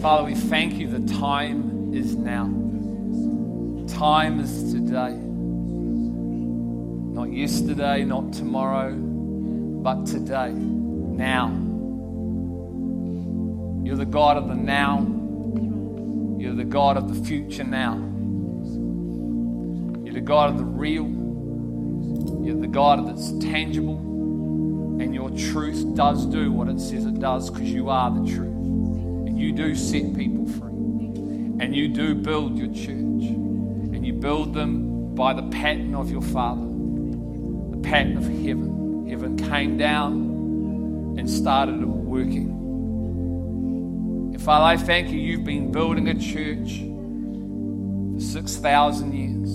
Father, we thank you. The time is now. Time is today. Not yesterday, not tomorrow, but today. Now. You're the God of the now. You're the God of the future now. You're the God of the real. You're the God that's tangible. And your truth does do what it says it does because you are the truth. You do set people free. And you do build your church. And you build them by the pattern of your Father, the pattern of heaven. Heaven came down and started working. And Father, I thank you. You've been building a church for 6,000 years.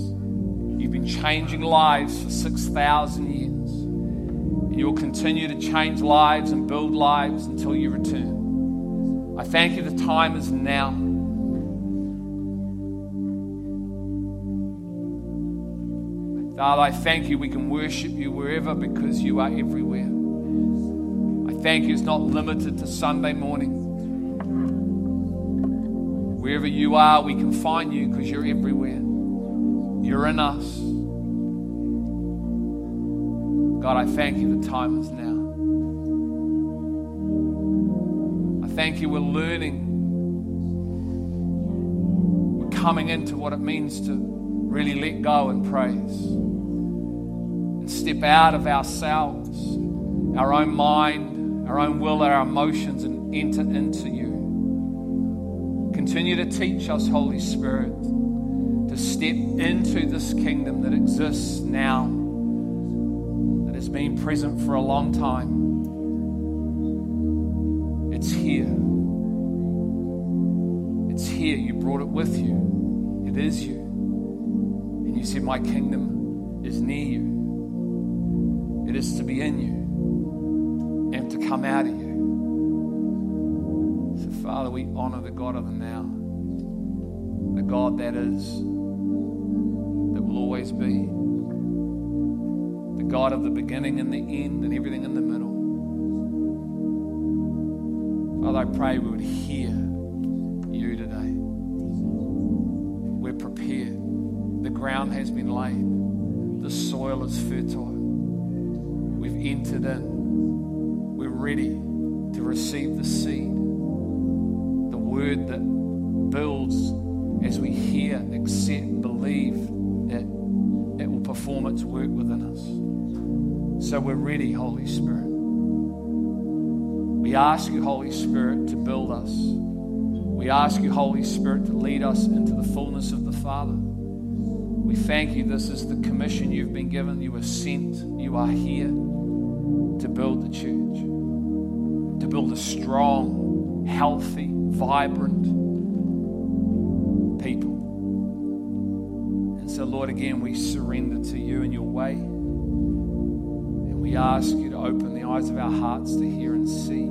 You've been changing lives for 6,000 years. And you will continue to change lives and build lives until you return. I thank you. The time is now. Father, I thank you. We can worship you wherever because you are everywhere. I thank you. It's not limited to Sunday morning. Wherever you are, we can find you because you're everywhere. You're in us. God, I thank you. The time is now. Thank you. We're learning. We're coming into what it means to really let go and praise and step out of ourselves, our own mind, our own will, our emotions, and enter into you. Continue to teach us, Holy Spirit, to step into this kingdom that exists now, that has been present for a long time. It's here. It's here. You brought it with you. It is you. And you said, My kingdom is near you. It is to be in you and to come out of you. So, Father, we honor the God of the now, the God that is, that will always be, the God of the beginning and the end and everything in the middle. Father, I pray we would hear you today. We're prepared. The ground has been laid, the soil is fertile. We've entered in. We're ready to receive the seed, the word that builds as we hear, accept, believe that it will perform its work within us. So we're ready, Holy Spirit. We ask you, Holy Spirit, to build us. We ask you, Holy Spirit, to lead us into the fullness of the Father. We thank you. This is the commission you've been given. You are sent. You are here to build the church, to build a strong, healthy, vibrant people. And so, Lord, again, we surrender to you and your way. We ask you to open the eyes of our hearts to hear and see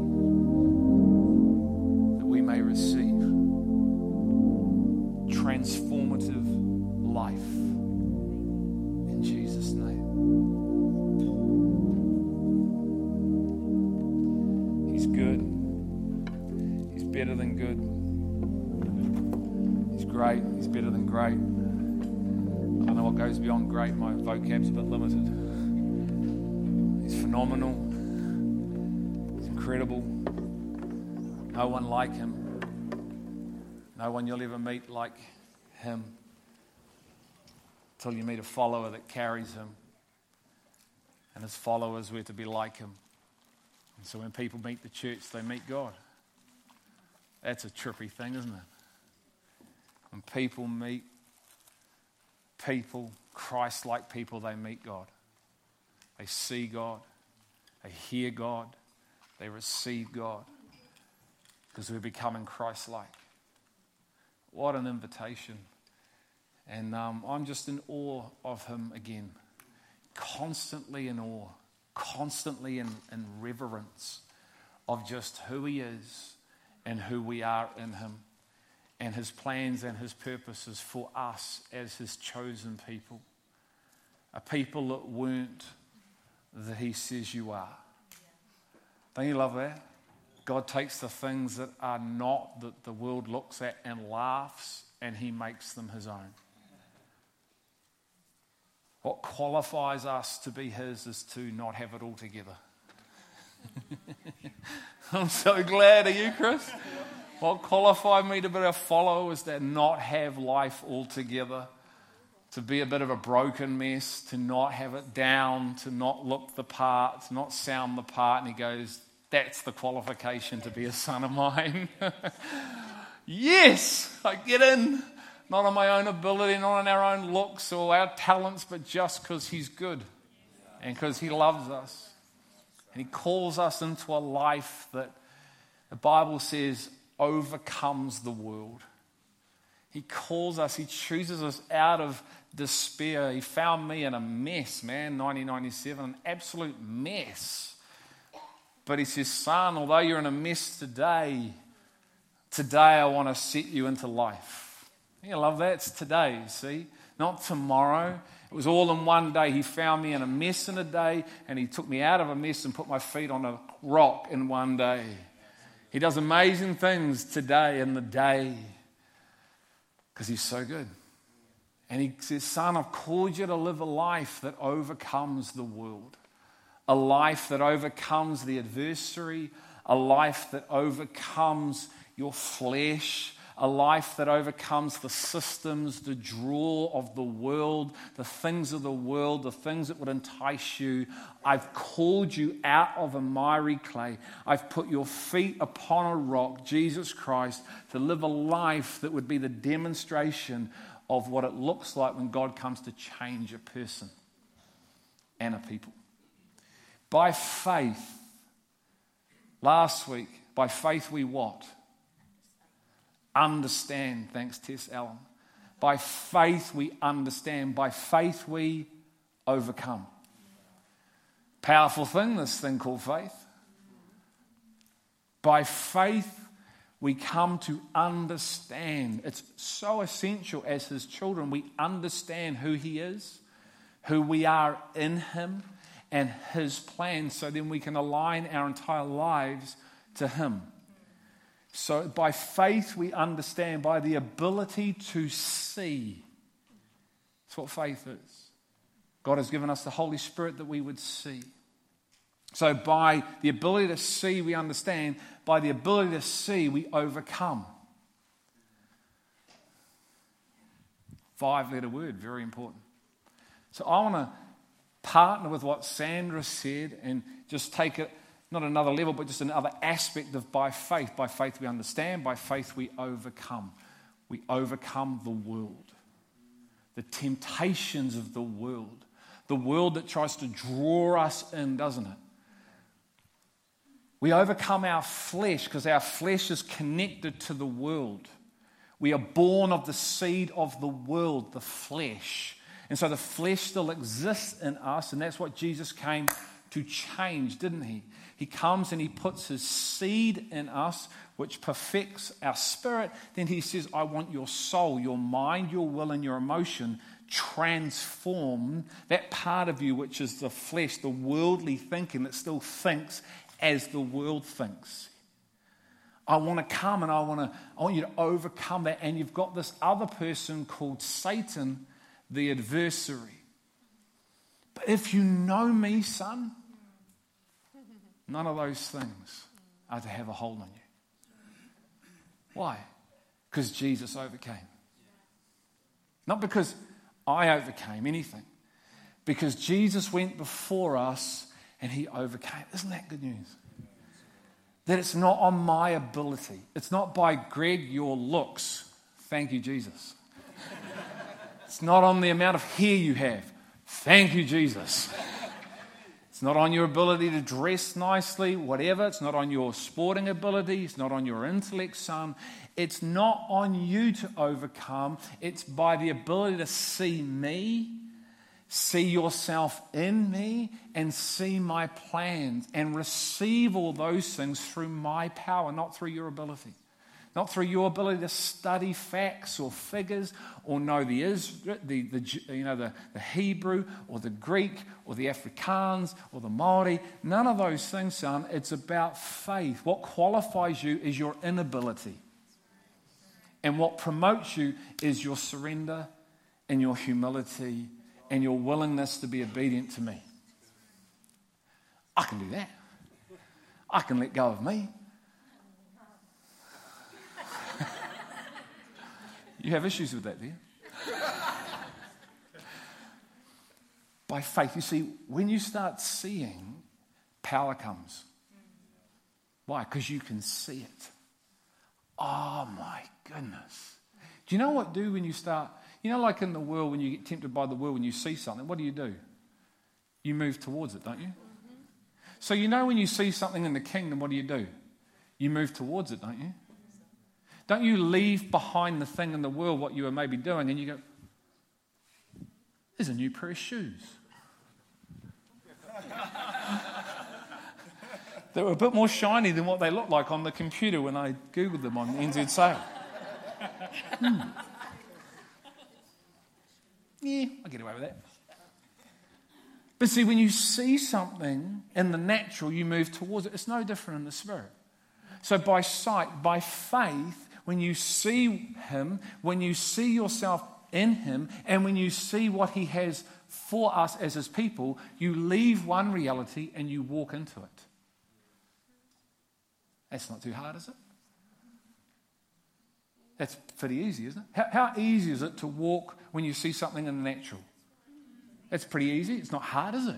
phenomenal. He's incredible. No one like him. No one you'll ever meet like him till you meet a follower that carries him. And his followers were to be like him. And so when people meet the church, they meet God. That's a trippy thing, isn't it? When people meet people, Christ like people, they meet God. They see God. They hear God. They receive God. Because we're becoming Christ like. What an invitation. And um, I'm just in awe of him again. Constantly in awe, constantly in, in reverence of just who he is and who we are in him and his plans and his purposes for us as his chosen people. A people that weren't that he says you are. Don't you love that? God takes the things that are not that the world looks at and laughs, and He makes them His own. What qualifies us to be His is to not have it all together. I'm so glad. Are you, Chris? What qualified me to be a follower is to not have life all together, to be a bit of a broken mess, to not have it down, to not look the part, to not sound the part. And he goes, That's the qualification to be a son of mine. yes, I get in. Not on my own ability, not on our own looks or our talents, but just because he's good and because he loves us. And he calls us into a life that the Bible says overcomes the world. He calls us, He chooses us out of despair. He found me in a mess, man, 1997, an absolute mess. But He says, Son, although you're in a mess today, today I want to set you into life. You love that? It's today, see? Not tomorrow. It was all in one day. He found me in a mess in a day, and He took me out of a mess and put my feet on a rock in one day. He does amazing things today in the day because He's so good. And He says, Son, I've called you to live a life that overcomes the world, a life that overcomes the adversary, a life that overcomes your flesh, a life that overcomes the systems, the draw of the world, the things of the world, the things that would entice you. I've called you out of a miry clay. I've put your feet upon a rock, Jesus Christ, to live a life that would be the demonstration of what it looks like when God comes to change a person and a people. By faith, last week, by faith we what? understand. Thanks, Tess Allen. By faith we understand. By faith we overcome. Powerful thing, this thing called faith. By faith we come to understand. It's so essential as his children. We understand who he is, who we are in him, and his plan, so then we can align our entire lives to him. So, by faith, we understand, by the ability to see. That's what faith is. God has given us the Holy Spirit that we would see. So, by the ability to see, we understand. By the ability to see, we overcome. Five letter word, very important. So, I want to partner with what Sandra said and just take it not another level, but just another aspect of by faith. By faith we understand, by faith we overcome. We overcome the world, the temptations of the world, the world that tries to draw us in, doesn't it? We overcome our flesh because our flesh is connected to the world. We are born of the seed of the world, the flesh. And so the flesh still exists in us, and that's what Jesus came to change, didn't he? He comes and he puts his seed in us, which perfects our spirit. Then he says, I want your soul, your mind, your will, and your emotion transformed. That part of you, which is the flesh, the worldly thinking that still thinks as the world thinks. I want to come and I want to I want you to overcome that. And you've got this other person called Satan, the adversary. But if you know me, son, None of those things are to have a hold on you. Why? Because Jesus overcame. Not because I overcame anything, because Jesus went before us and he overcame. Isn't that good news? That it's not on my ability, it's not by Greg, your looks. Thank you, Jesus. it's not on the amount of hair you have. Thank you, Jesus. It's not on your ability to dress nicely, whatever. It's not on your sporting ability. It's not on your intellect, son. It's not on you to overcome. It's by the ability to see me, see yourself in me, and see my plans and receive all those things through my power, not through your ability. not through your ability to study facts or figures or know the, Israel, the, the, you know, the, the Hebrew or the Greek or the Afrikaans or the Maori. None of those things, son. It's about faith. What qualifies you is your inability. And what promotes you is your surrender and your humility and your willingness to be obedient to me. I can do that. I can let go of me. you have issues with that, do you? By faith. You see, when you start seeing, power comes. Why? Because you can see it. Oh my goodness. Do you know what do when you start? You know, like in the world, when you get tempted by the world, when you see something, what do you do? You move towards it, don't you? So, you know, when you see something in the kingdom, what do you do? You move towards it, don't you? Don't you leave behind the thing in the world, what you were maybe doing, and you go, there's a new pair of shoes. they were a bit more shiny than what they looked like on the computer when I Googled them on NZ sale. Hmm. Yeah, I'll get away with that. But see, when you see something in the natural, you move towards it. It's no different in the spirit. So, by sight, by faith, when you see Him, when you see yourself in Him, and when you see what He has for us as His people, you leave one reality and you walk into it. That's not too hard, is it? That's pretty easy, isn't it? How, how easy is it to walk when you see something in the natural? That's pretty easy. It's not hard, is it?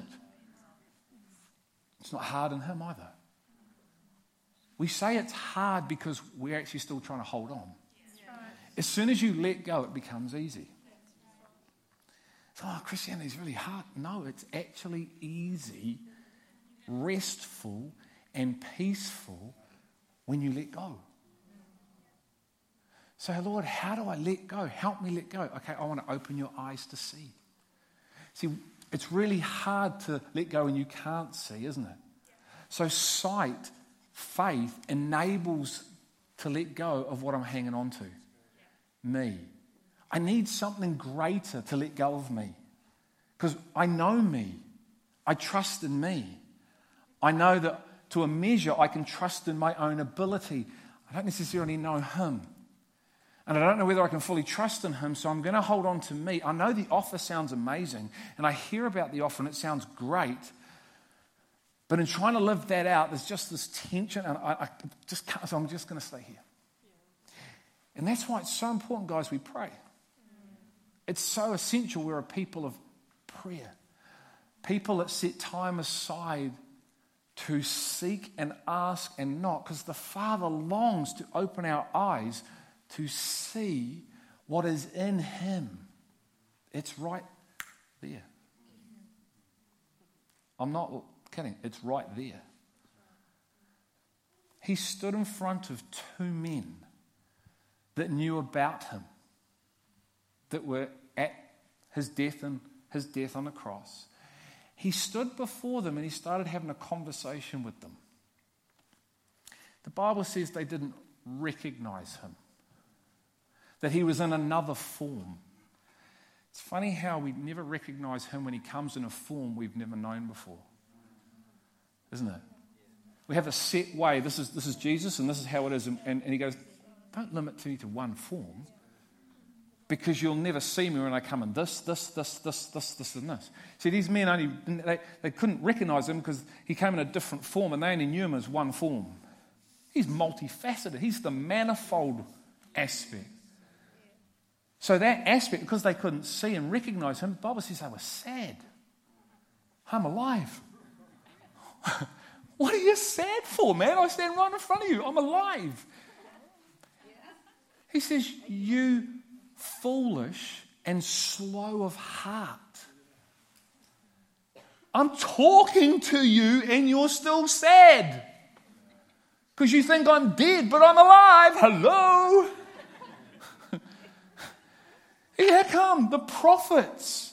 It's not hard in Him either. We say it's hard because we're actually still trying to hold on. As soon as you let go, it becomes easy. So, oh, Christianity is really hard. No, it's actually easy, restful, and peaceful when you let go. So, Lord, how do I let go? Help me let go. Okay, I want to open your eyes to see. See, it's really hard to let go when you can't see, isn't it? So, sight, faith enables to let go of what I'm hanging on to me. I need something greater to let go of me because I know me. I trust in me. I know that to a measure I can trust in my own ability. I don't necessarily know Him. And I don't know whether I can fully trust in him, so I'm going to hold on to me. I know the offer sounds amazing, and I hear about the offer, and it sounds great. But in trying to live that out, there's just this tension, and I, I just can't, so I'm just going to stay here. And that's why it's so important, guys, we pray. It's so essential we're a people of prayer, people that set time aside to seek and ask and knock, because the Father longs to open our eyes to see what is in him. It's right there. I'm not kidding, it's right there. He stood in front of two men that knew about him, that were at his death and his death on the cross. He stood before them and he started having a conversation with them. The Bible says they didn't recognize him that he was in another form. It's funny how we never recognize him when he comes in a form we've never known before. Isn't it? We have a set way. This is, this is Jesus, and this is how it is. And, and, he goes, Don't limit me to one form because you'll never see me when I come in this, this, this, this, this, this, and this. See, these men only, they, they couldn't recognize him because he came in a different form and they only knew him as one form. He's multifaceted, he's the manifold aspect. So that aspect, because they couldn't see and recognize him, Bible says they were sad. I'm alive. what are you sad for, man? I stand right in front of you. I'm alive. He says, You foolish and slow of heart. I'm talking to you and you're still sad. Because you think I'm dead, but I'm alive. Hello. Here come the prophets.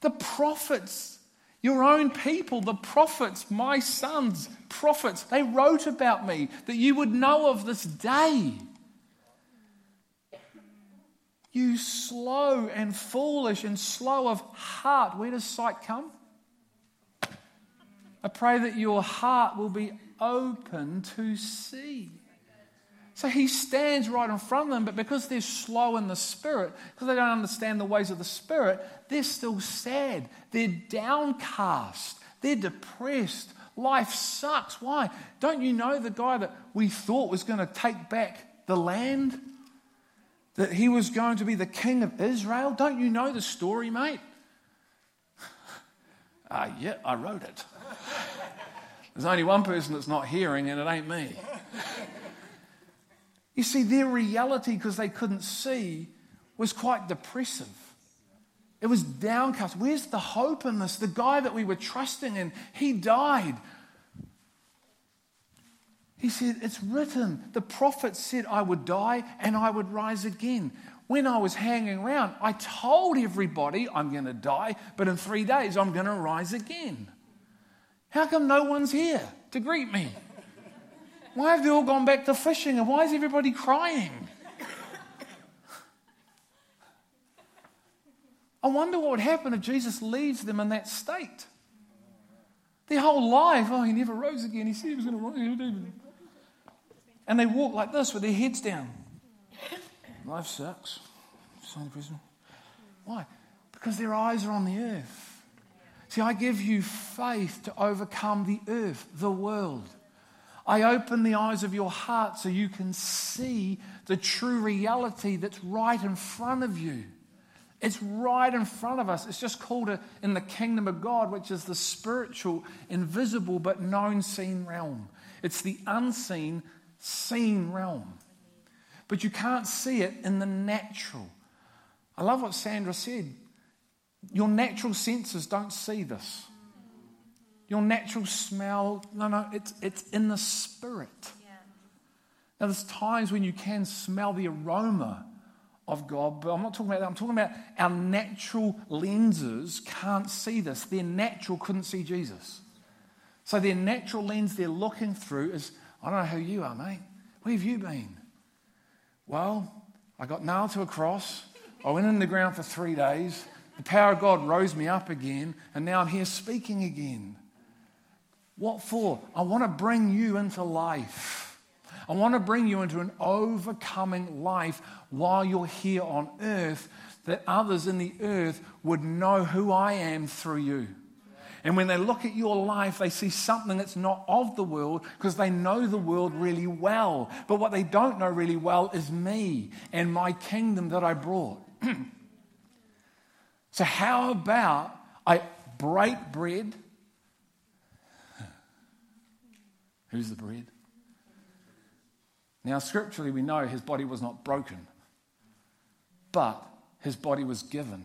The prophets, your own people, the prophets, my sons, prophets, they wrote about me that you would know of this day. You slow and foolish and slow of heart. Where does sight come? I pray that your heart will be open to see. So he stands right in front of them, but because they're slow in the spirit, because they don't understand the ways of the spirit, they're still sad. They're downcast. They're depressed. Life sucks. Why? Don't you know the guy that we thought was going to take back the land? That he was going to be the king of Israel? Don't you know the story, mate? Uh, yeah, I wrote it. There's only one person that's not hearing, and it ain't me. You see, their reality, because they couldn't see, was quite depressive. It was downcast. Where's the hope in this? The guy that we were trusting in, he died. He said, It's written. The prophet said, I would die and I would rise again. When I was hanging around, I told everybody I'm going to die, but in three days I'm going to rise again. How come no one's here to greet me? Why have they all gone back to fishing and why is everybody crying? I wonder what would happen if Jesus leaves them in that state. Their whole life, oh, he never rose again. He said he was going to rise. And they walk like this with their heads down. Life sucks. Why? Because their eyes are on the earth. See, I give you faith to overcome the earth, the world. I open the eyes of your heart so you can see the true reality that's right in front of you. It's right in front of us. It's just called a, in the kingdom of God, which is the spiritual, invisible, but known seen realm. It's the unseen, seen realm. But you can't see it in the natural. I love what Sandra said. Your natural senses don't see this. Your natural smell, no, no, it's, it's in the spirit. Yeah. Now, there's times when you can smell the aroma of God, but I'm not talking about that. I'm talking about our natural lenses can't see this. Their natural couldn't see Jesus. So, their natural lens they're looking through is I don't know who you are, mate. Where have you been? Well, I got nailed to a cross. I went in the ground for three days. The power of God rose me up again, and now I'm here speaking again. What for? I want to bring you into life. I want to bring you into an overcoming life while you're here on earth, that others in the earth would know who I am through you. And when they look at your life, they see something that's not of the world because they know the world really well. But what they don't know really well is me and my kingdom that I brought. so, how about I break bread Who's the bread? Now, scripturally, we know his body was not broken, but his body was given.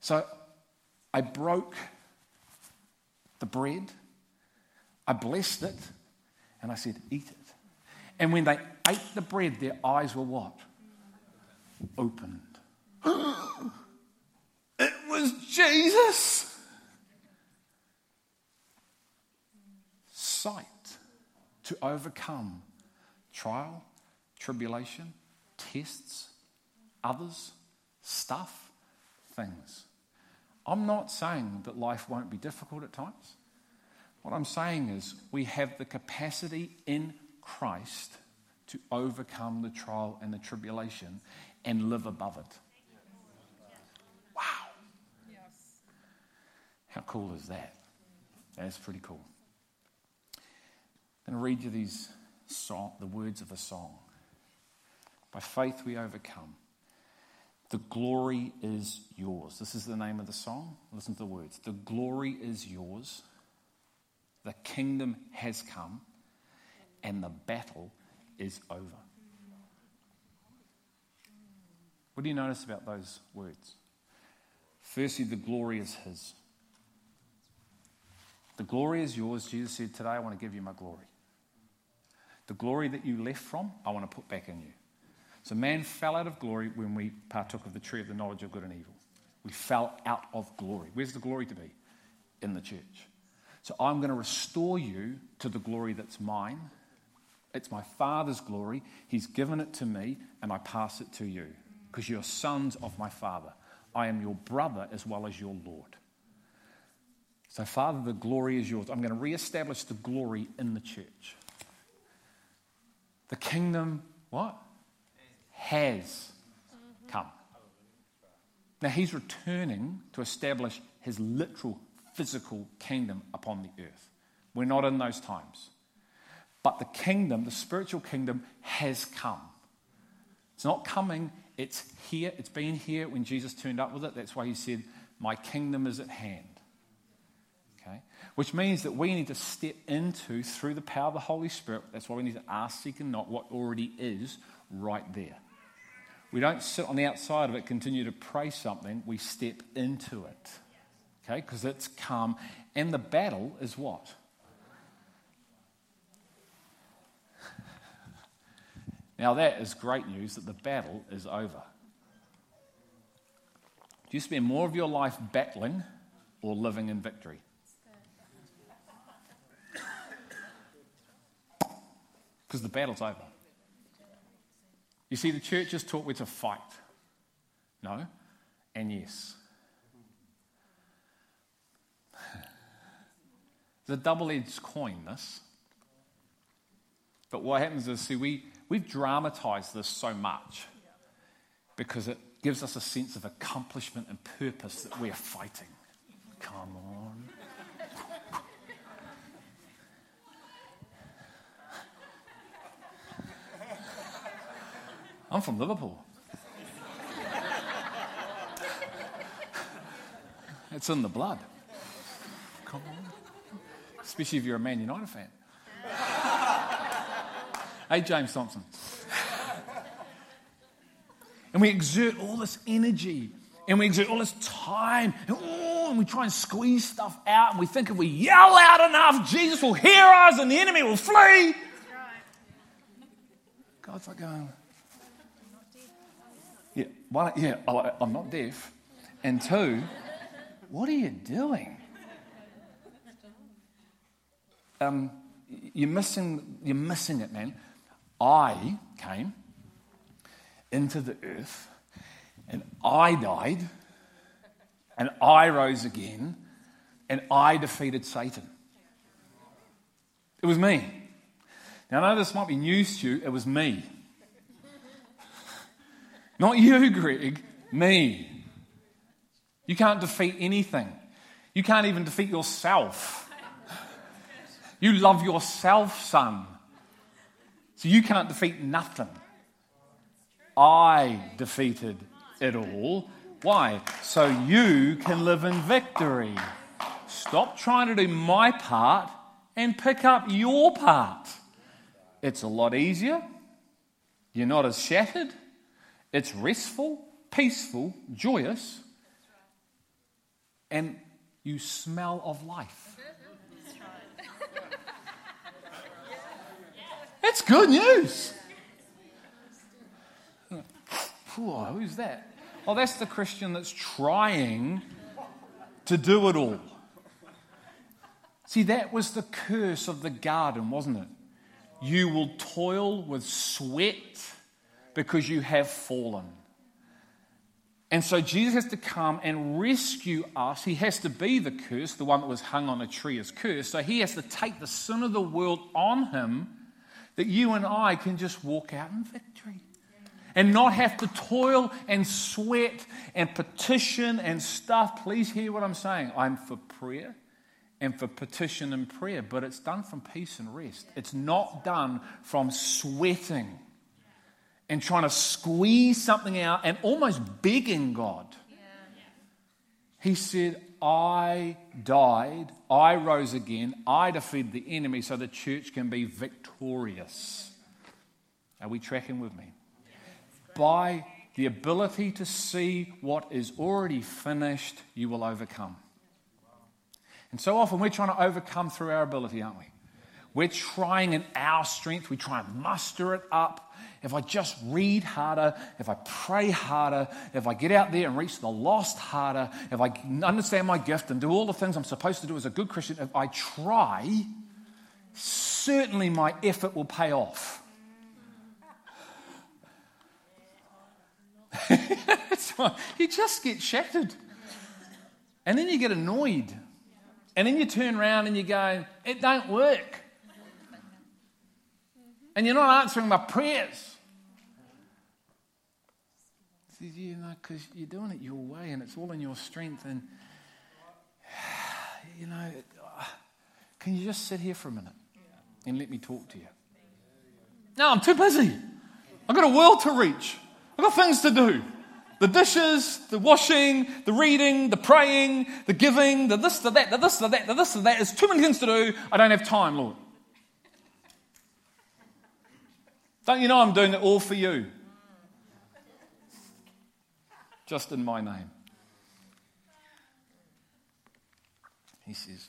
So I broke the bread, I blessed it, and I said, Eat it. And when they ate the bread, their eyes were what? Opened. it was Jesus. Sight to overcome trial, tribulation, tests, others, stuff, things. I'm not saying that life won't be difficult at times. What I'm saying is we have the capacity in Christ to overcome the trial and the tribulation and live above it. Wow. How cool is that? That's pretty cool. To read you these song, the words of the song. By faith we overcome. The glory is yours. This is the name of the song. Listen to the words. The glory is yours. The kingdom has come, and the battle is over. What do you notice about those words? Firstly, the glory is His. The glory is yours. Jesus said, Today I want to give you my glory. The glory that you left from, I want to put back in you. So man fell out of glory when we partook of the tree of the knowledge of good and evil. We fell out of glory. Where's the glory to be? In the church. So I'm going to restore you to the glory that's mine. It's my Father's glory. He's given it to me, and I pass it to you. because you're sons of my Father. I am your brother as well as your Lord. So, Father, the glory is yours. I'm going to reestablish the glory in the church. The kingdom, what? Has come. Now, he's returning to establish his literal physical kingdom upon the earth. We're not in those times. But the kingdom, the spiritual kingdom, has come. It's not coming, it's here. It's been here when Jesus turned up with it. That's why he said, My kingdom is at hand. Which means that we need to step into, through the power of the Holy Spirit, that's why we need to ask, seek, and knock what already is right there. We don't sit on the outside of it, continue to pray something, we step into it. Okay? Because it's come. And the battle is what? Now, that is great news that the battle is over. Do you spend more of your life battling or living in victory? Because the battle's over. You see, the church has taught we're to fight. No, and yes. It's a double edged coin, this. But what happens is, see, we, we've dramatized this so much because it gives us a sense of accomplishment and purpose that we're fighting. Come on. I'm from Liverpool. It's in the blood. Come on. Especially if you're a Man United fan. hey, James Thompson. And we exert all this energy and we exert all this time and, oh, and we try and squeeze stuff out and we think if we yell out enough, Jesus will hear us and the enemy will flee. God's like going, yeah, yeah, I'm not deaf. And two, what are you doing? Um, you're missing, you're missing it, man. I came into the earth and I died and I rose again and I defeated Satan. It was me. Now, I know this might be news to you, it was me. Not you, Greg, me. You can't defeat anything. You can't even defeat yourself. You love yourself, son. So you can't defeat nothing. I defeated it all. Why? So you can live in victory. Stop trying to do my part and pick up your part. It's a lot easier. You're not as shattered. It's restful, peaceful, joyous, and you smell of life. It's good news. Who's that? Oh, that's the Christian that's trying to do it all. See, that was the curse of the garden, wasn't it? You will toil with sweat because you have fallen. And so Jesus has to come and rescue us. He has to be the curse, the one that was hung on a tree as cursed. So he has to take the sin of the world on him that you and I can just walk out in victory and not have to toil and sweat and petition and stuff. Please hear what I'm saying. I'm for prayer and for petition and prayer, but it's done from peace and rest. It's not done from sweating and trying to squeeze something out and almost begging God. He said, I died, I rose again, I defeated the enemy so the church can be victorious. Are we tracking with me? By the ability to see what is already finished, you will overcome. And so often we're trying to overcome through our ability, aren't we? We're trying in our strength, we try and muster it up. If I just read harder, if I pray harder, if I get out there and reach the lost harder, if I understand my gift and do all the things I'm supposed to do as a good Christian, if I try, certainly my effort will pay off. you just get shattered. And then you get annoyed. And then you turn around and you go, it don't work. And you're not answering my prayers. Says, know, because you're doing it your way and it's all in your strength. And, you know, uh, can you just sit here for a minute and let me talk to you? No, I'm too busy. I've got a world to reach. I've got things to do. The dishes, the washing, the reading, the praying, the giving, the this, the that, the this, the that, the this, the that. There's too many things to do. I don't have time, Lord. Don't you know I'm doing it all for you? Just in my name. He says,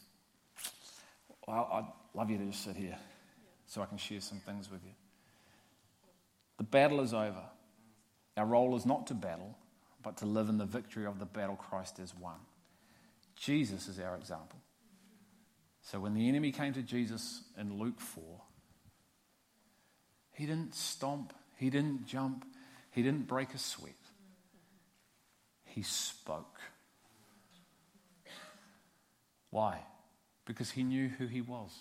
well, I'd love you to just sit here so I can share some things with you. The battle is over. Our role is not to battle, but to live in the victory of the battle Christ has won. Jesus is our example. So when the enemy came to Jesus in Luke 4, he didn't stomp, he didn't jump, he didn't break a sweat. He spoke. Why? Because he knew who he was.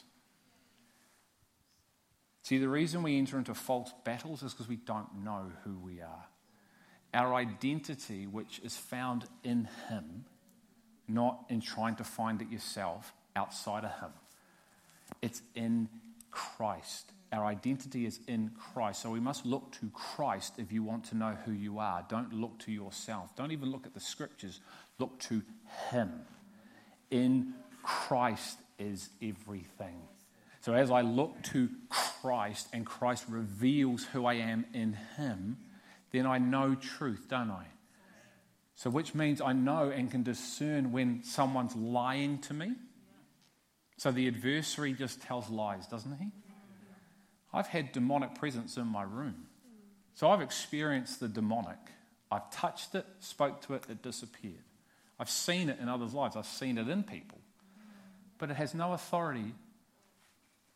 See, the reason we enter into false battles is because we don't know who we are. Our identity, which is found in Him, not in trying to find it yourself outside of Him, it's in Christ. Our identity is in Christ. So we must look to Christ if you want to know who you are. Don't look to yourself. Don't even look at the scriptures. Look to Him. In Christ is everything. So as I look to Christ and Christ reveals who I am in Him, then I know truth, don't I? So, which means I know and can discern when someone's lying to me. So, the adversary just tells lies, doesn't he? I've had demonic presence in my room. So, I've experienced the demonic. I've touched it, spoke to it, it disappeared. I've seen it in others' lives, I've seen it in people. But it has no authority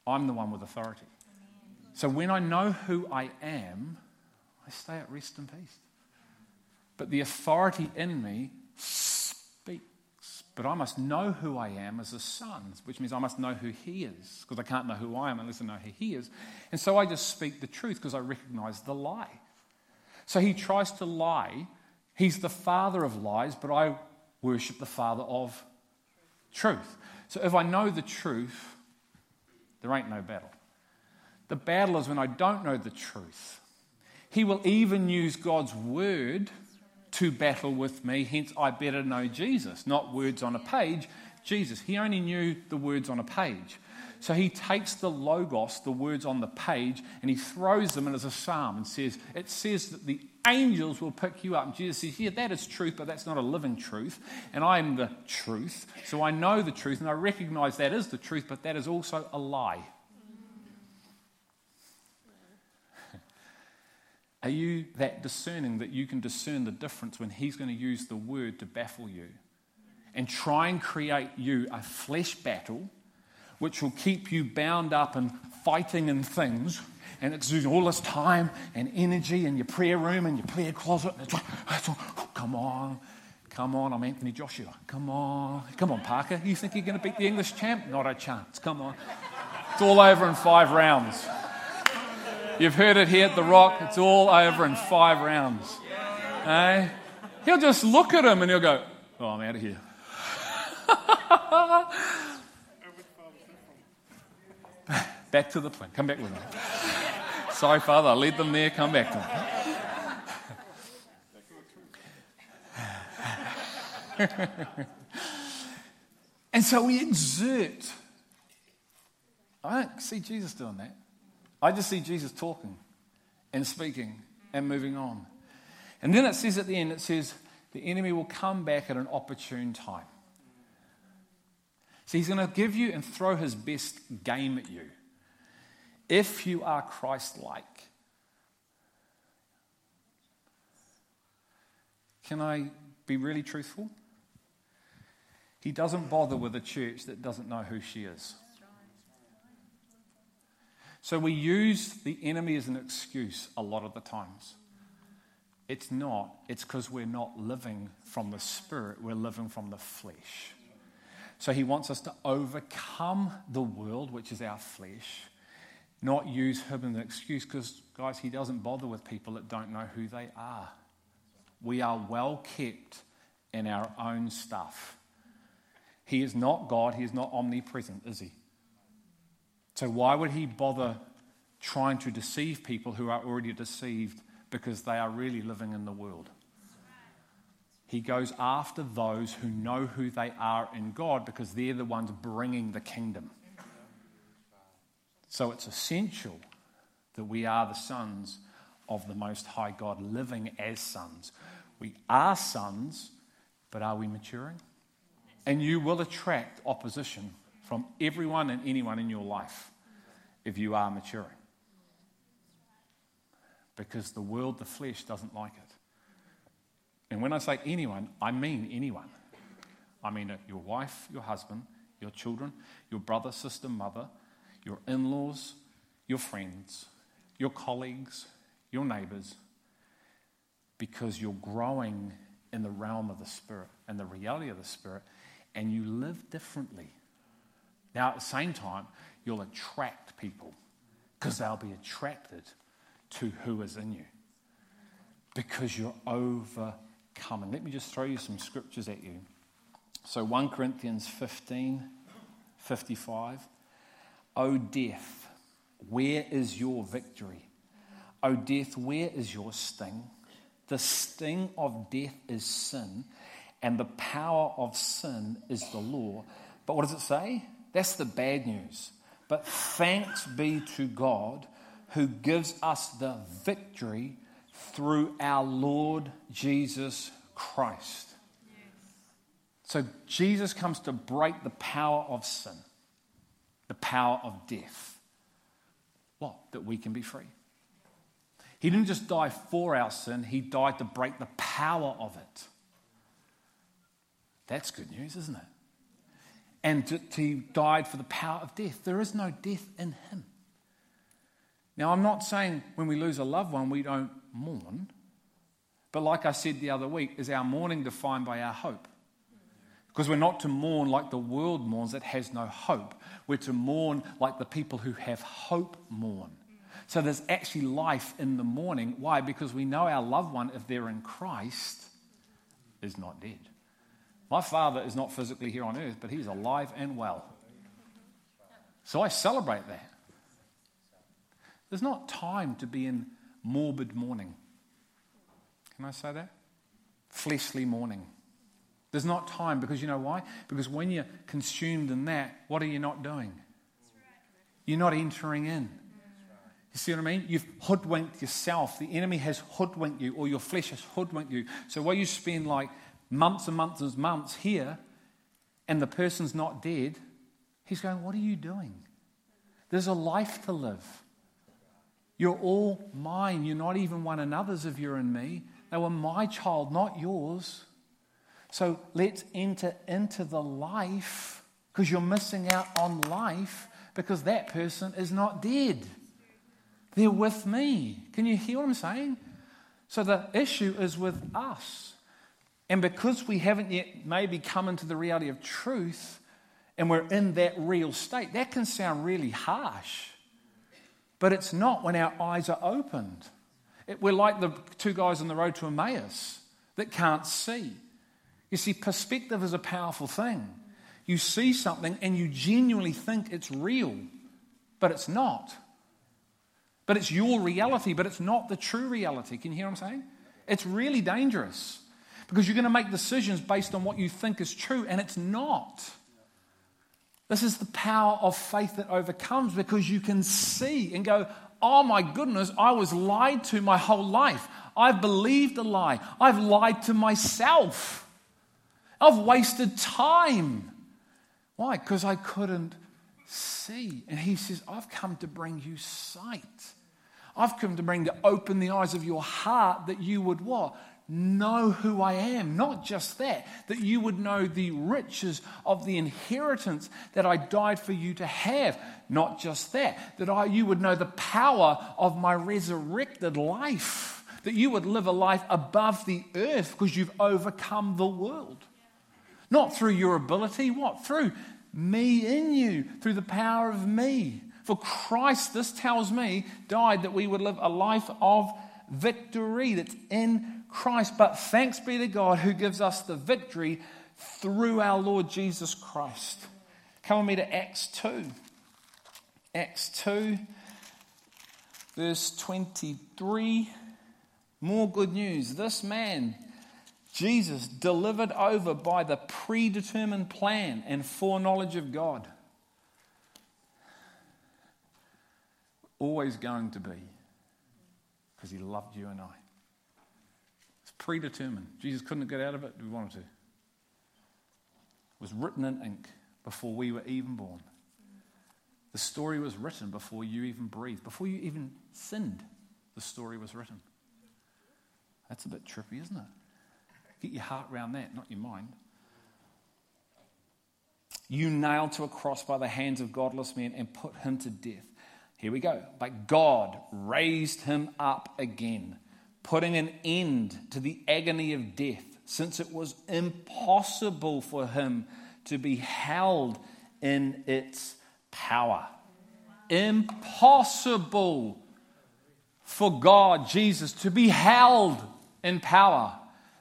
I'm the one with authority. So when I know who I am, I stay at rest and peace. But the authority in me. But I must know who I am as a son, which means I must know who he is, because I can't know who I am unless I know who he is. And so I just speak the truth because I recognize the lie. So he tries to lie. He's the father of lies, but I worship the father of truth. So if I know the truth, there ain't no battle. The battle is when I don't know the truth. He will even use God's word to battle with me, hence, I better know Jesus, not words on a page. Jesus, he only knew the words on a page. So he takes the logos, the words on the page, and he throws them in as a psalm and says, It says that the angels will pick you up. And Jesus says, Yeah, that is truth, but that's not a living truth. And I am the truth. So I know the truth, and I recognize that is the truth, but that is also a lie. Are you that discerning that you can discern the difference when he's going to use the word to baffle you and try and create you a flesh battle which will keep you bound up and fighting in things? and it's all this time and energy in your prayer room and your prayer closet. It's like, it's like, come on, come on, I'm Anthony Joshua. Come on, come on, Parker. You think you're going to beat the English champ? Not a chance. Come on. It's all over in five rounds. You've heard it here at The Rock. It's all over in five rounds. Eh? He'll just look at him and he'll go, Oh, I'm out of here. Back to the plane. Come back with me. Sorry, Father, I lead them there, come back to them. and so we exert. I don't see Jesus doing that. I just see Jesus talking and speaking and moving on. And then it says at the end, it says, the enemy will come back at an opportune time. So he's going to give you and throw his best game at you if you are Christ like. Can I be really truthful? He doesn't bother with a church that doesn't know who she is. So we use the enemy as an excuse a lot of the times. It's not. It's because we're not living from the Spirit, we're living from the flesh. So he wants us to overcome the world, which is our flesh, not use him as an excuse because, guys, he doesn't bother with people that don't know who they are. We are well kept in our own stuff. He is not God, he is not omnipresent, is he? So, why would he bother trying to deceive people who are already deceived because they are really living in the world? He goes after those who know who they are in God because they're the ones bringing the kingdom. So it's essential that we are the sons of the Most High God, living as sons. We are sons, but are we maturing? And you will attract opposition from everyone and anyone in your life if you are maturing. Because the world, the flesh, doesn't like it. And when I say anyone, I mean anyone. I mean your wife, your husband, your children, your brother, sister, mother, your in laws, your friends, your colleagues, your neighbors, because you're growing in the realm of the Spirit and the reality of the Spirit, and you live differently. Now, at the same time, you'll attract people because they'll be attracted to who is in you because you're overcoming. Let me just throw you some scriptures at you. So, 1 Corinthians 15 55. O death, where is your victory? O death, where is your sting? The sting of death is sin, and the power of sin is the law. But what does it say? That's the bad news. But thanks be to God who gives us the victory through our Lord Jesus Christ. So Jesus comes to break the power of sin, the power of death. What? That we can be free. He didn't just die for our sin, He died to break the power of it. That's good news, isn't it? And He died for the power of death. There is no death in Him. Now, I'm not saying when we lose a loved one, we don't mourn. But like I said the other week, is our mourning defined by our hope? Because we're not to mourn like the world mourns that has no hope. We're to mourn like the people who have hope mourn. So there's actually life in the morning. Why? Because we know our loved one, if they're in Christ, is not dead. My father is not physically here on earth, but he's alive and well. So I celebrate that. There's not time to be in morbid mourning. Can I say that? Fleshly mourning. There's not time because you know why? Because when you're consumed in that, what are you not doing? You're not entering in. You see what I mean? You've hoodwinked yourself. The enemy has hoodwinked you, or your flesh has hoodwinked you. So while you spend like months and months and months here, and the person's not dead, he's going, What are you doing? There's a life to live. You're all mine. You're not even one another's if you're in me. They were my child, not yours. So let's enter into the life because you're missing out on life because that person is not dead. They're with me. Can you hear what I'm saying? So the issue is with us. And because we haven't yet maybe come into the reality of truth and we're in that real state, that can sound really harsh. But it's not when our eyes are opened. It, we're like the two guys on the road to Emmaus that can't see. You see, perspective is a powerful thing. You see something and you genuinely think it's real, but it's not. But it's your reality, but it's not the true reality. Can you hear what I'm saying? It's really dangerous because you're going to make decisions based on what you think is true, and it's not. This is the power of faith that overcomes because you can see and go, Oh my goodness, I was lied to my whole life. I've believed a lie. I've lied to myself. I've wasted time. Why? Because I couldn't see. And he says, I've come to bring you sight. I've come to bring to open the eyes of your heart that you would what? Know who I am. Not just that, that you would know the riches of the inheritance that I died for you to have. Not just that, that I, you would know the power of my resurrected life that you would live a life above the earth because you've overcome the world. Not through your ability, what? Through me in you, through the power of me. For Christ, this tells me, died that we would live a life of victory that's in Christ. But thanks be to God who gives us the victory through our Lord Jesus Christ. Come with me to Acts 2. Acts 2, verse 23. More good news. This man, Jesus, delivered over by the predetermined plan and foreknowledge of God. Always going to be because he loved you and I. Predetermined. Jesus couldn't get out of it if he wanted to. It was written in ink before we were even born. The story was written before you even breathed, before you even sinned. The story was written. That's a bit trippy, isn't it? Get your heart around that, not your mind. You nailed to a cross by the hands of godless men and put him to death. Here we go. But God raised him up again, putting an end to the agony of death, since it was impossible for him to be held in its power. Impossible for God, Jesus, to be held in power.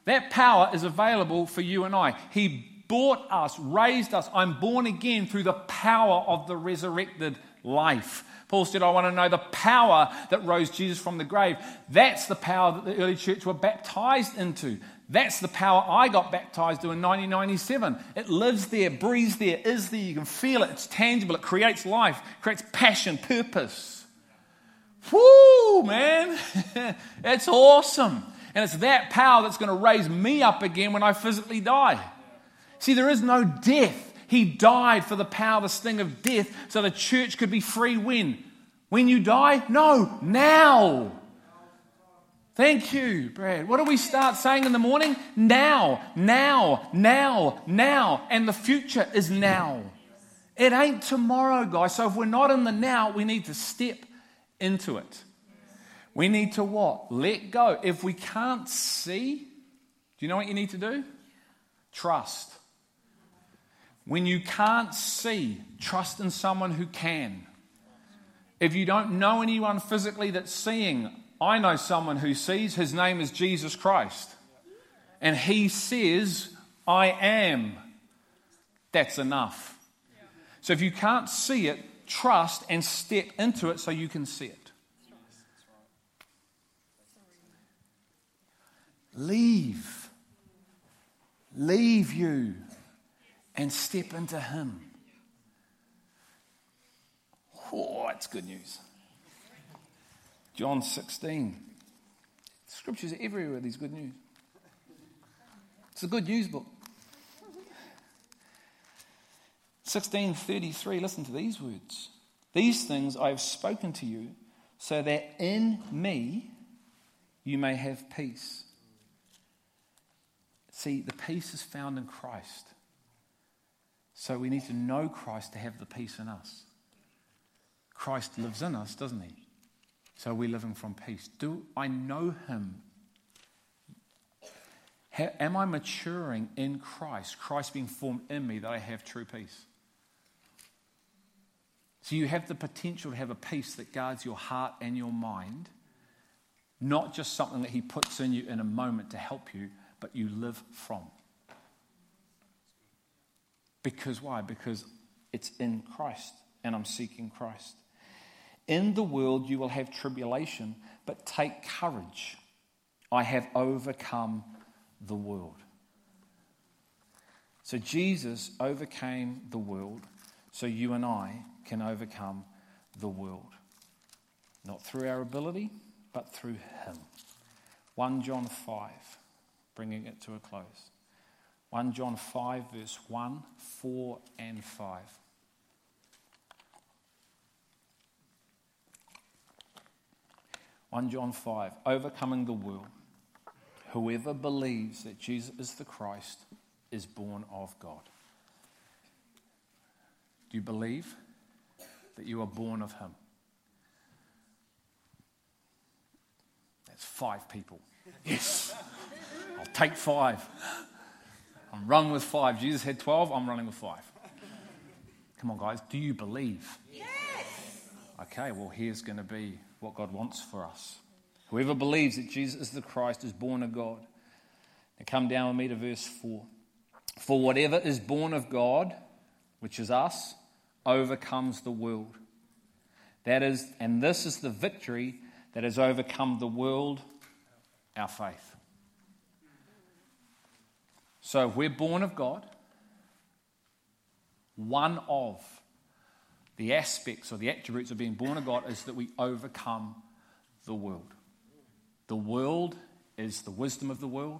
That power is available for you and I. He bought us, raised us. I'm born again through the power of the resurrected life. Paul said, I want to know the power that rose Jesus from the grave. That's the power that the early church were baptized into. That's the power I got baptized to in 1997. It lives there, breathes there, is there. You can feel it. It's tangible. It creates life, creates passion, purpose. Whoo, man. it's awesome. And it's that power that's going to raise me up again when I physically die. See, there is no death he died for the power, sting of death, so the church could be free when? When you die? No, now. Thank you, Brad. What do we start saying in the morning? Now, now, now, now. And the future is now. It ain't tomorrow, guys. So if we're not in the now, we need to step into it. We need to what? Let go. If we can't see, do you know what you need to do? Trust. When you can't see, trust in someone who can. If you don't know anyone physically that's seeing, I know someone who sees. His name is Jesus Christ. And he says, I am. That's enough. So if you can't see it, trust and step into it so you can see it. Leave. Leave you and step into Him. Oh, it's good news. John 16. Scriptures everywhere, these good news. It's a good news book. 1633, listen to these words. These things I have spoken to you, so that in me you may have peace. See, the peace is found in Christ. So we need to know Christ to have the peace in us. Christ lives in us, doesn't he? So we're living from peace. Do I know him? am I maturing in Christ? Christ being formed in me that I have true peace. So you have the potential to have a peace that guards your heart and your mind, not just something that he puts in you in a moment to help you, but you live from. Because why? Because it's in Christ and I'm seeking Christ. In the world you will have tribulation, but take courage. I have overcome the world. So Jesus overcame the world, so you and I can overcome the world. Not through our ability, but through Him. 1 John 5, bringing it to a close. 1 John 5, verse 1, 4, and 5. One John 5, overcoming the world. Whoever believes that Jesus is the Christ is born of God. Do you believe that you are born of Him? That's five people. Yes, I'll take five. I'm running with five. Jesus had 12, I'm running with five. Come on, guys, do you believe? Yes. Okay, well, here's going to be what God wants for us. Whoever believes that Jesus is the Christ is born of God. Now come down with me to verse 4. For whatever is born of God, which is us, overcomes the world. That is, and this is the victory that has overcome the world, our faith. So if we're born of God, one of the aspects or the attributes of being born of God is that we overcome the world. The world is the wisdom of the world,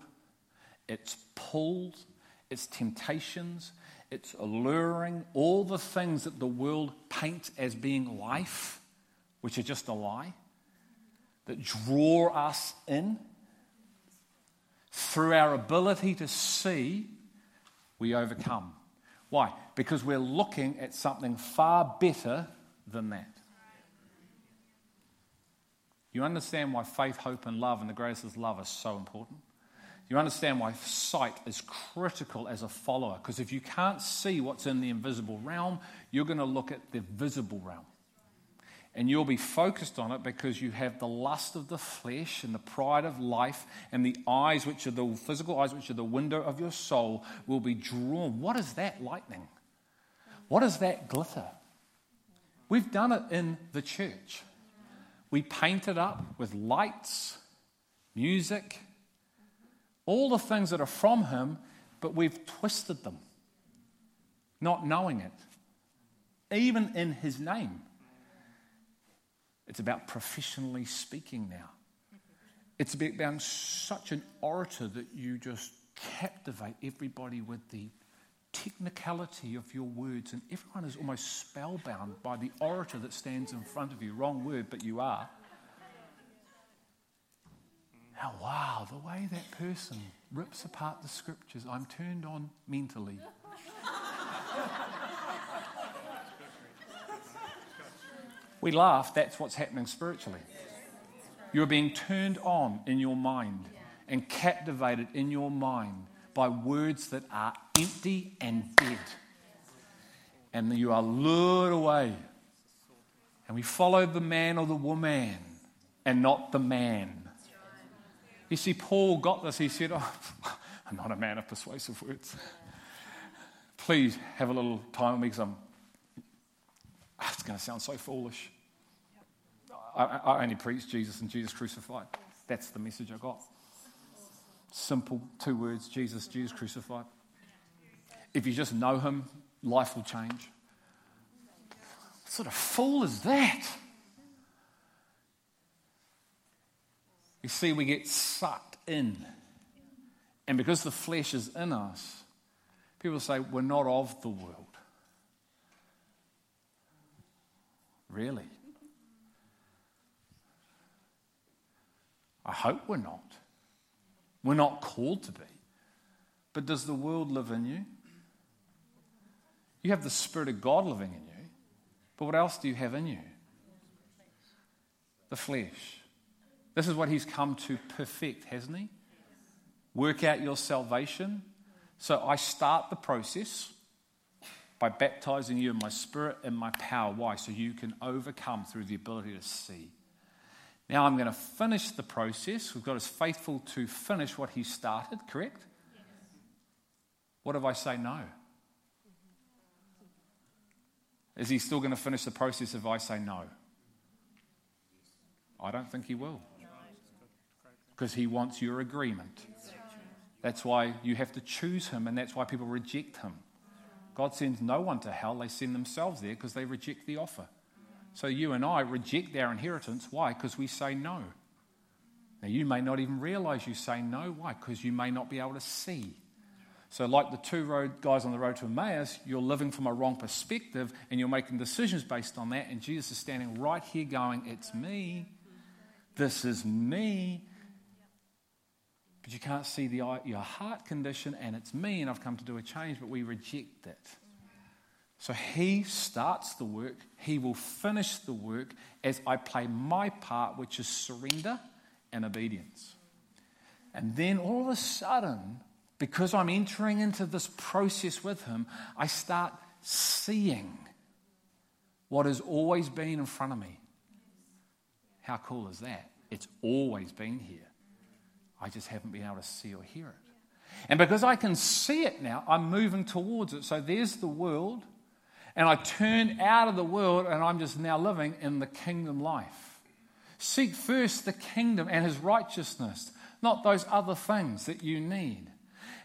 its pulls, its temptations, its alluring, all the things that the world paints as being life, which are just a lie, that draw us in. Through our ability to see, we overcome. Why? Because we're looking at something far better than that. You understand why faith, hope, and love and the greatest is love are so important? You understand why sight is critical as a follower. Because if you can't see what's in the invisible realm, you're going to look at the visible realm. And you'll be focused on it because you have the lust of the flesh and the pride of life, and the eyes, which are the physical eyes, which are the window of your soul, will be drawn. What is that lightning? What is that glitter? We've done it in the church. We paint it up with lights, music, all the things that are from Him, but we've twisted them, not knowing it. Even in His name. It's about professionally speaking now. It's about being such an orator that you just captivate everybody with the technicality of your words, and everyone is almost spellbound by the orator that stands in front of you. Wrong word, but you are. Now, wow, the way that person rips apart the scriptures, I'm turned on mentally. We laugh, that's what's happening spiritually. You're being turned on in your mind and captivated in your mind by words that are empty and dead. And you are lured away. And we follow the man or the woman and not the man. You see, Paul got this. He said, oh, I'm not a man of persuasive words. Please have a little time with me because I'm. Ah, it's going to sound so foolish. I, I only preach Jesus and Jesus crucified. That's the message I got. Simple two words Jesus, Jesus crucified. If you just know him, life will change. What sort of fool is that? You see, we get sucked in. And because the flesh is in us, people say, we're not of the world. Really? I hope we're not. We're not called to be. But does the world live in you? You have the Spirit of God living in you. But what else do you have in you? The flesh. This is what he's come to perfect, hasn't he? Work out your salvation. So I start the process by baptizing you in my spirit and my power. Why? So you can overcome through the ability to see. Now I'm going to finish the process. We've got us faithful to finish what he started, correct? Yes. What if I say no? Is he still going to finish the process if I say no? I don't think he will because he wants your agreement. That's why you have to choose him, and that's why people reject him. God sends no one to hell, they send themselves there because they reject the offer. So you and I reject our inheritance. Why? Because we say no. Now, you may not even realize you say no. Why? Because you may not be able to see. So, like the two road guys on the road to Emmaus, you're living from a wrong perspective and you're making decisions based on that. And Jesus is standing right here going, It's me. This is me but you can't see the, your heart condition, and it's me, and I've come to do a change, but we reject it. So he starts the work, he will finish the work as I play my part, which is surrender and obedience. And then all of a sudden, because I'm entering into this process with Him, I start seeing what has always been in front of me. How cool is that? It's always been here. I just haven't been able to see or hear it. And because I can see it now, I'm moving towards it. So there's the world, and I turn out of the world, and I'm just now living in the kingdom life. Seek first the kingdom and his righteousness, not those other things that you need.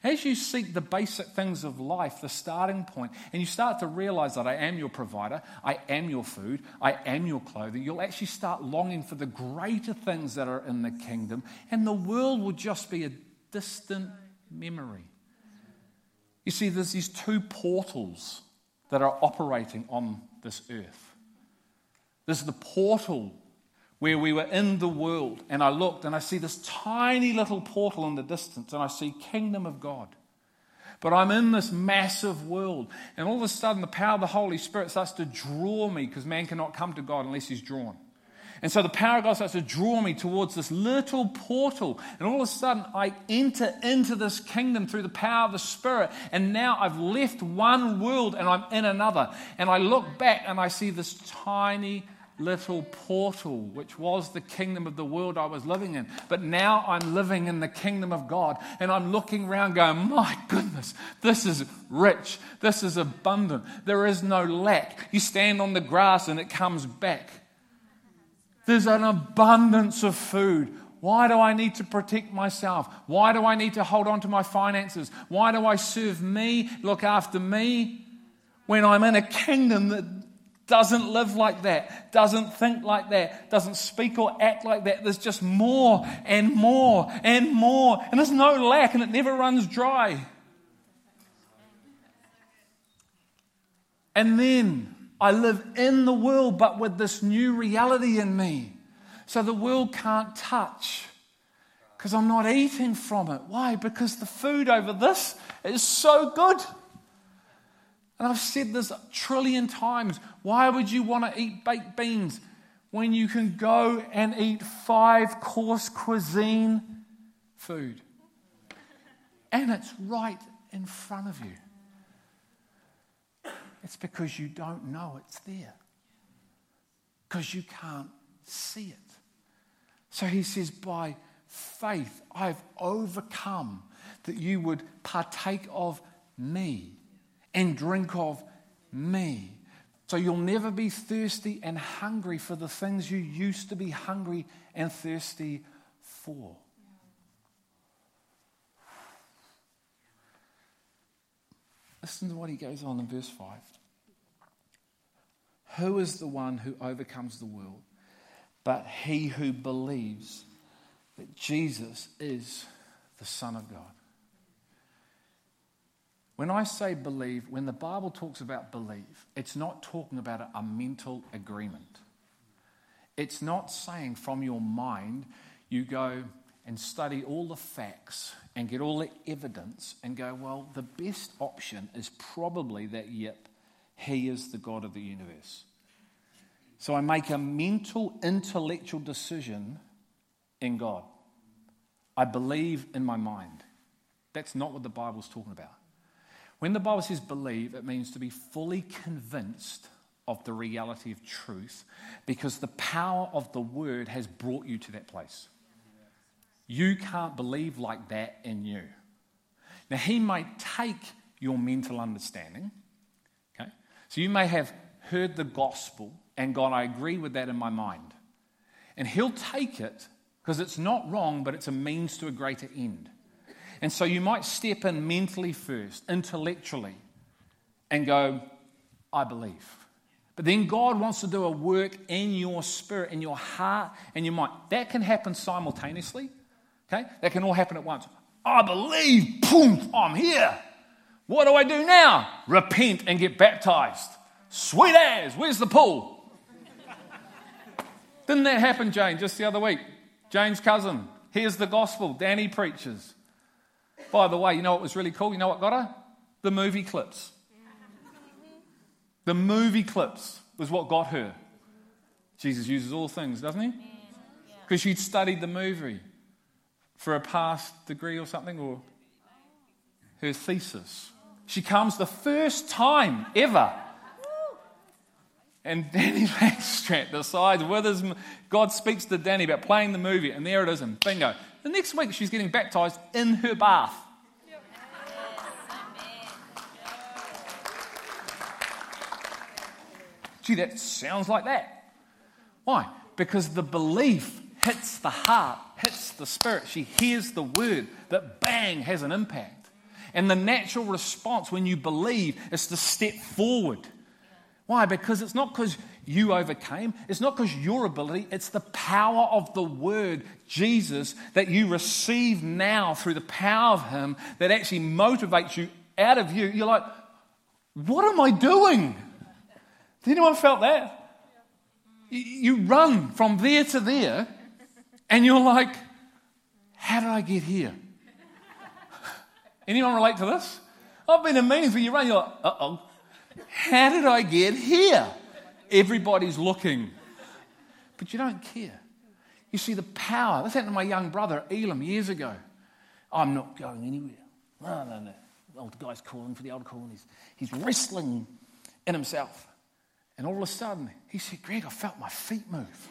As you seek the basic things of life, the starting point, and you start to realize that I am your provider, I am your food, I am your clothing, you'll actually start longing for the greater things that are in the kingdom, and the world will just be a distant memory. You see, there's these two portals that are operating on this earth. There's the portal where we were in the world, and I looked and I see this tiny little portal in the distance, and I see kingdom of God. But I'm in this massive world, and all of a sudden the power of the Holy Spirit starts to draw me because man cannot come to God unless he's drawn. And so the power of God starts to draw me towards this little portal. And all of a sudden, I enter into this kingdom through the power of the Spirit. And now I've left one world and I'm in another. And I look back and I see this tiny little portal, which was the kingdom of the world I was living in. But now I'm living in the kingdom of God, and I'm looking around going, My goodness, this is rich, this is abundant, there is no lack. You stand on the grass and it comes back. There's an abundance of food. Why do I need to protect myself? Why do I need to hold on to my finances? Why do I serve me, look after me, when I'm in a kingdom that doesn't live like that, doesn't think like that, doesn't speak or act like that. There's just more and more and more. And there's no lack and it never runs dry. And then I live in the world, but with this new reality in me. So the world can't touch because I'm not eating from it. Why? Because the food over this is so good. And I've said this a trillion times. Why would you want to eat baked beans when you can go and eat five course cuisine food? And it's right in front of you. It's because you don't know it's there, because you can't see it. So he says, by faith, I've overcome that you would partake of me and drink of me. So you'll never be thirsty and hungry for the things you used to be hungry and thirsty for. Listen to what he goes on in verse 5. Who is the one who overcomes the world but he who believes that Jesus is the Son of God? When I say believe, when the Bible talks about believe, it's not talking about a, mental agreement. It's not saying from your mind you go and study all the facts and get all the evidence and go, well, the best option is probably that, yep, he is the God of the universe. So I make a mental, intellectual decision in God. I believe in my mind. That's not what the Bible's talking about. When the Bible says believe, it means to be fully convinced of the reality of truth because the power of the word has brought you to that place. You can't believe like that in you. Now, he might take your mental understanding. Okay? So you may have heard the gospel and God, I agree with that in my mind. And he'll take it because it's not wrong, but it's a means to a greater end. And so you might step in mentally first, intellectually, and go, I believe. But then God wants to do a work in your spirit, in your heart, and your mind. That can happen simultaneously. Okay? That can all happen at once. I believe. Boom, I'm here. What do I do now? Repent and get baptized. Sweet as. Where's the pool? Didn't that happen, Jane, just the other week? Jane's cousin. Here's the gospel. Danny preaches. By the way, you know what was really cool? You know what got her? The movie clips. The movie clips was what got her. Jesus uses all things, doesn't he? because she'd studied the movie for a past degree or something, or her thesis. She comes the first time ever. And Danny Langstrat decides with his, God speaks to Danny about playing the movie, and there it is, and bingo. The next week, she's getting baptized in her bath. Gee, that sounds like that. Why? Because the belief hits the heart, hits the spirit. She hears the word that bang has an impact. And the natural response when you believe is to step forward. Why? Because it's not because you overcame, it's not because your ability, it's the power of the word, Jesus, that you receive now through the power of Him that actually motivates you out of you. You're like, what am I doing? Has anyone felt that? You run from there to there, and you're like, how did I get here? Anyone relate to this? I've been in meetings where you run, you're like, uh oh, how did I get here? Everybody's looking. But you don't care. You see the power. This happened to my young brother Elam years ago. I'm not going anywhere. No, no, no. The old guy's calling for the old call, and he's, he's wrestling in himself. And all of a sudden, he said, Greg, I felt my feet move.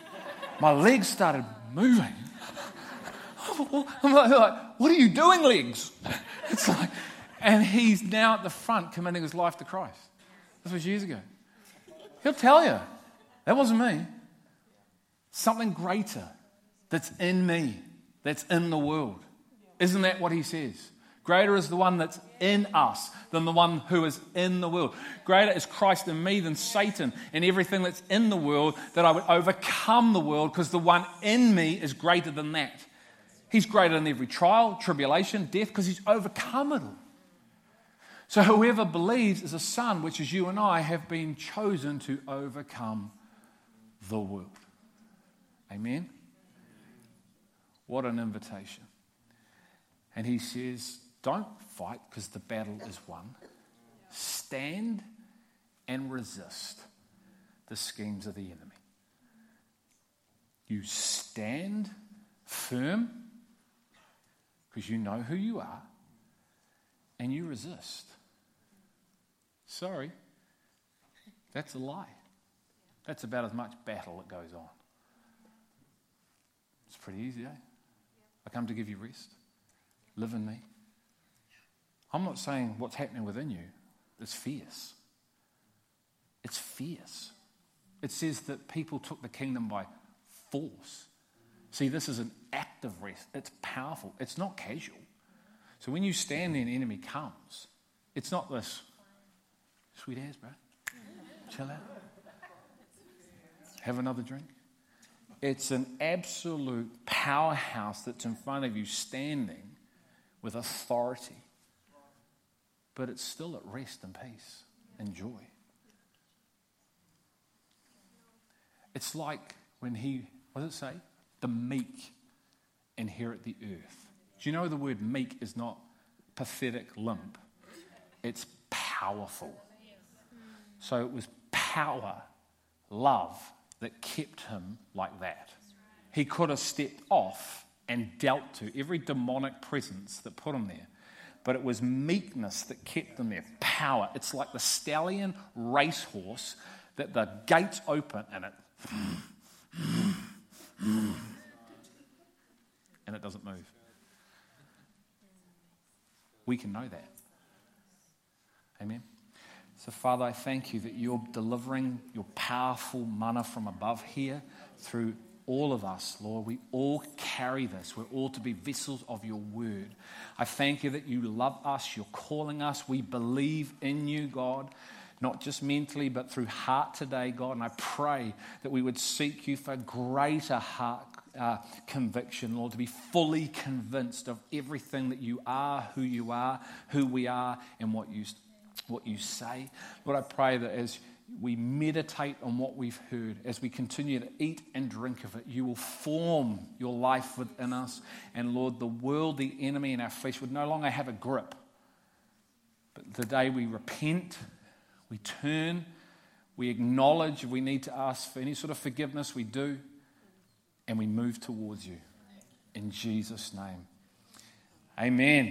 My legs started moving. I'm like, what are you doing, legs? It's like, and he's now at the front committing his life to Christ. This was years ago. He'll tell you, that wasn't me. Something greater that's in me, that's in the world. Isn't that what he says? Greater is the one that's in us than the one who is in the world. Greater is Christ in me than Satan and everything that's in the world, that I would overcome the world because the one in me is greater than that. He's greater than every trial, tribulation, death, because he's overcome it all. So whoever believes is a son, which is you and I, have been chosen to overcome the world. Amen? What an invitation. And he says, don't fight because the battle is won. Stand and resist the schemes of the enemy. You stand firm because you know who you are and you resist. Sorry, that's a lie. That's about as much battle that goes on. It's pretty easy, eh? I come to give you rest. Live in me. I'm not saying what's happening within you is fierce. It's fierce. It says that people took the kingdom by force. See, this is an active rest. It's powerful. It's not casual. So when you stand there and enemy comes, it's not this sweet ass, bro. Chill out. Have another drink. It's an absolute powerhouse that's in front of you standing with authority. But it's still at rest and peace and joy. It's like when he, what does it say? The meek inherit the earth. Do you know the word meek is not pathetic, limp? It's powerful. So it was power, love that kept him like that. He could have stepped off and dealt to every demonic presence that put him there. But it was meekness that kept him there. Power. It's like the stallion racehorse that the gates open and it and it doesn't move. We can know that. Amen. So, Father, I thank you that you're delivering your powerful manna from above here through all of us, Lord. We all carry this. We're all to be vessels of your word. I thank you that you love us, you're calling us. We believe in you, God, not just mentally, but through heart today, God. And I pray that we would seek you for greater heart uh, conviction, Lord, to be fully convinced of everything that you are, who you are, who we are, and what you what you say. Lord, I pray that as we meditate on what we've heard, as we continue to eat and drink of it, you will form your life within us. And Lord, the world, the enemy, and our flesh would no longer have a grip. But the day we repent, we turn, we acknowledge we need to ask for any sort of forgiveness, we do. and we move towards you. In Jesus' name. Amen.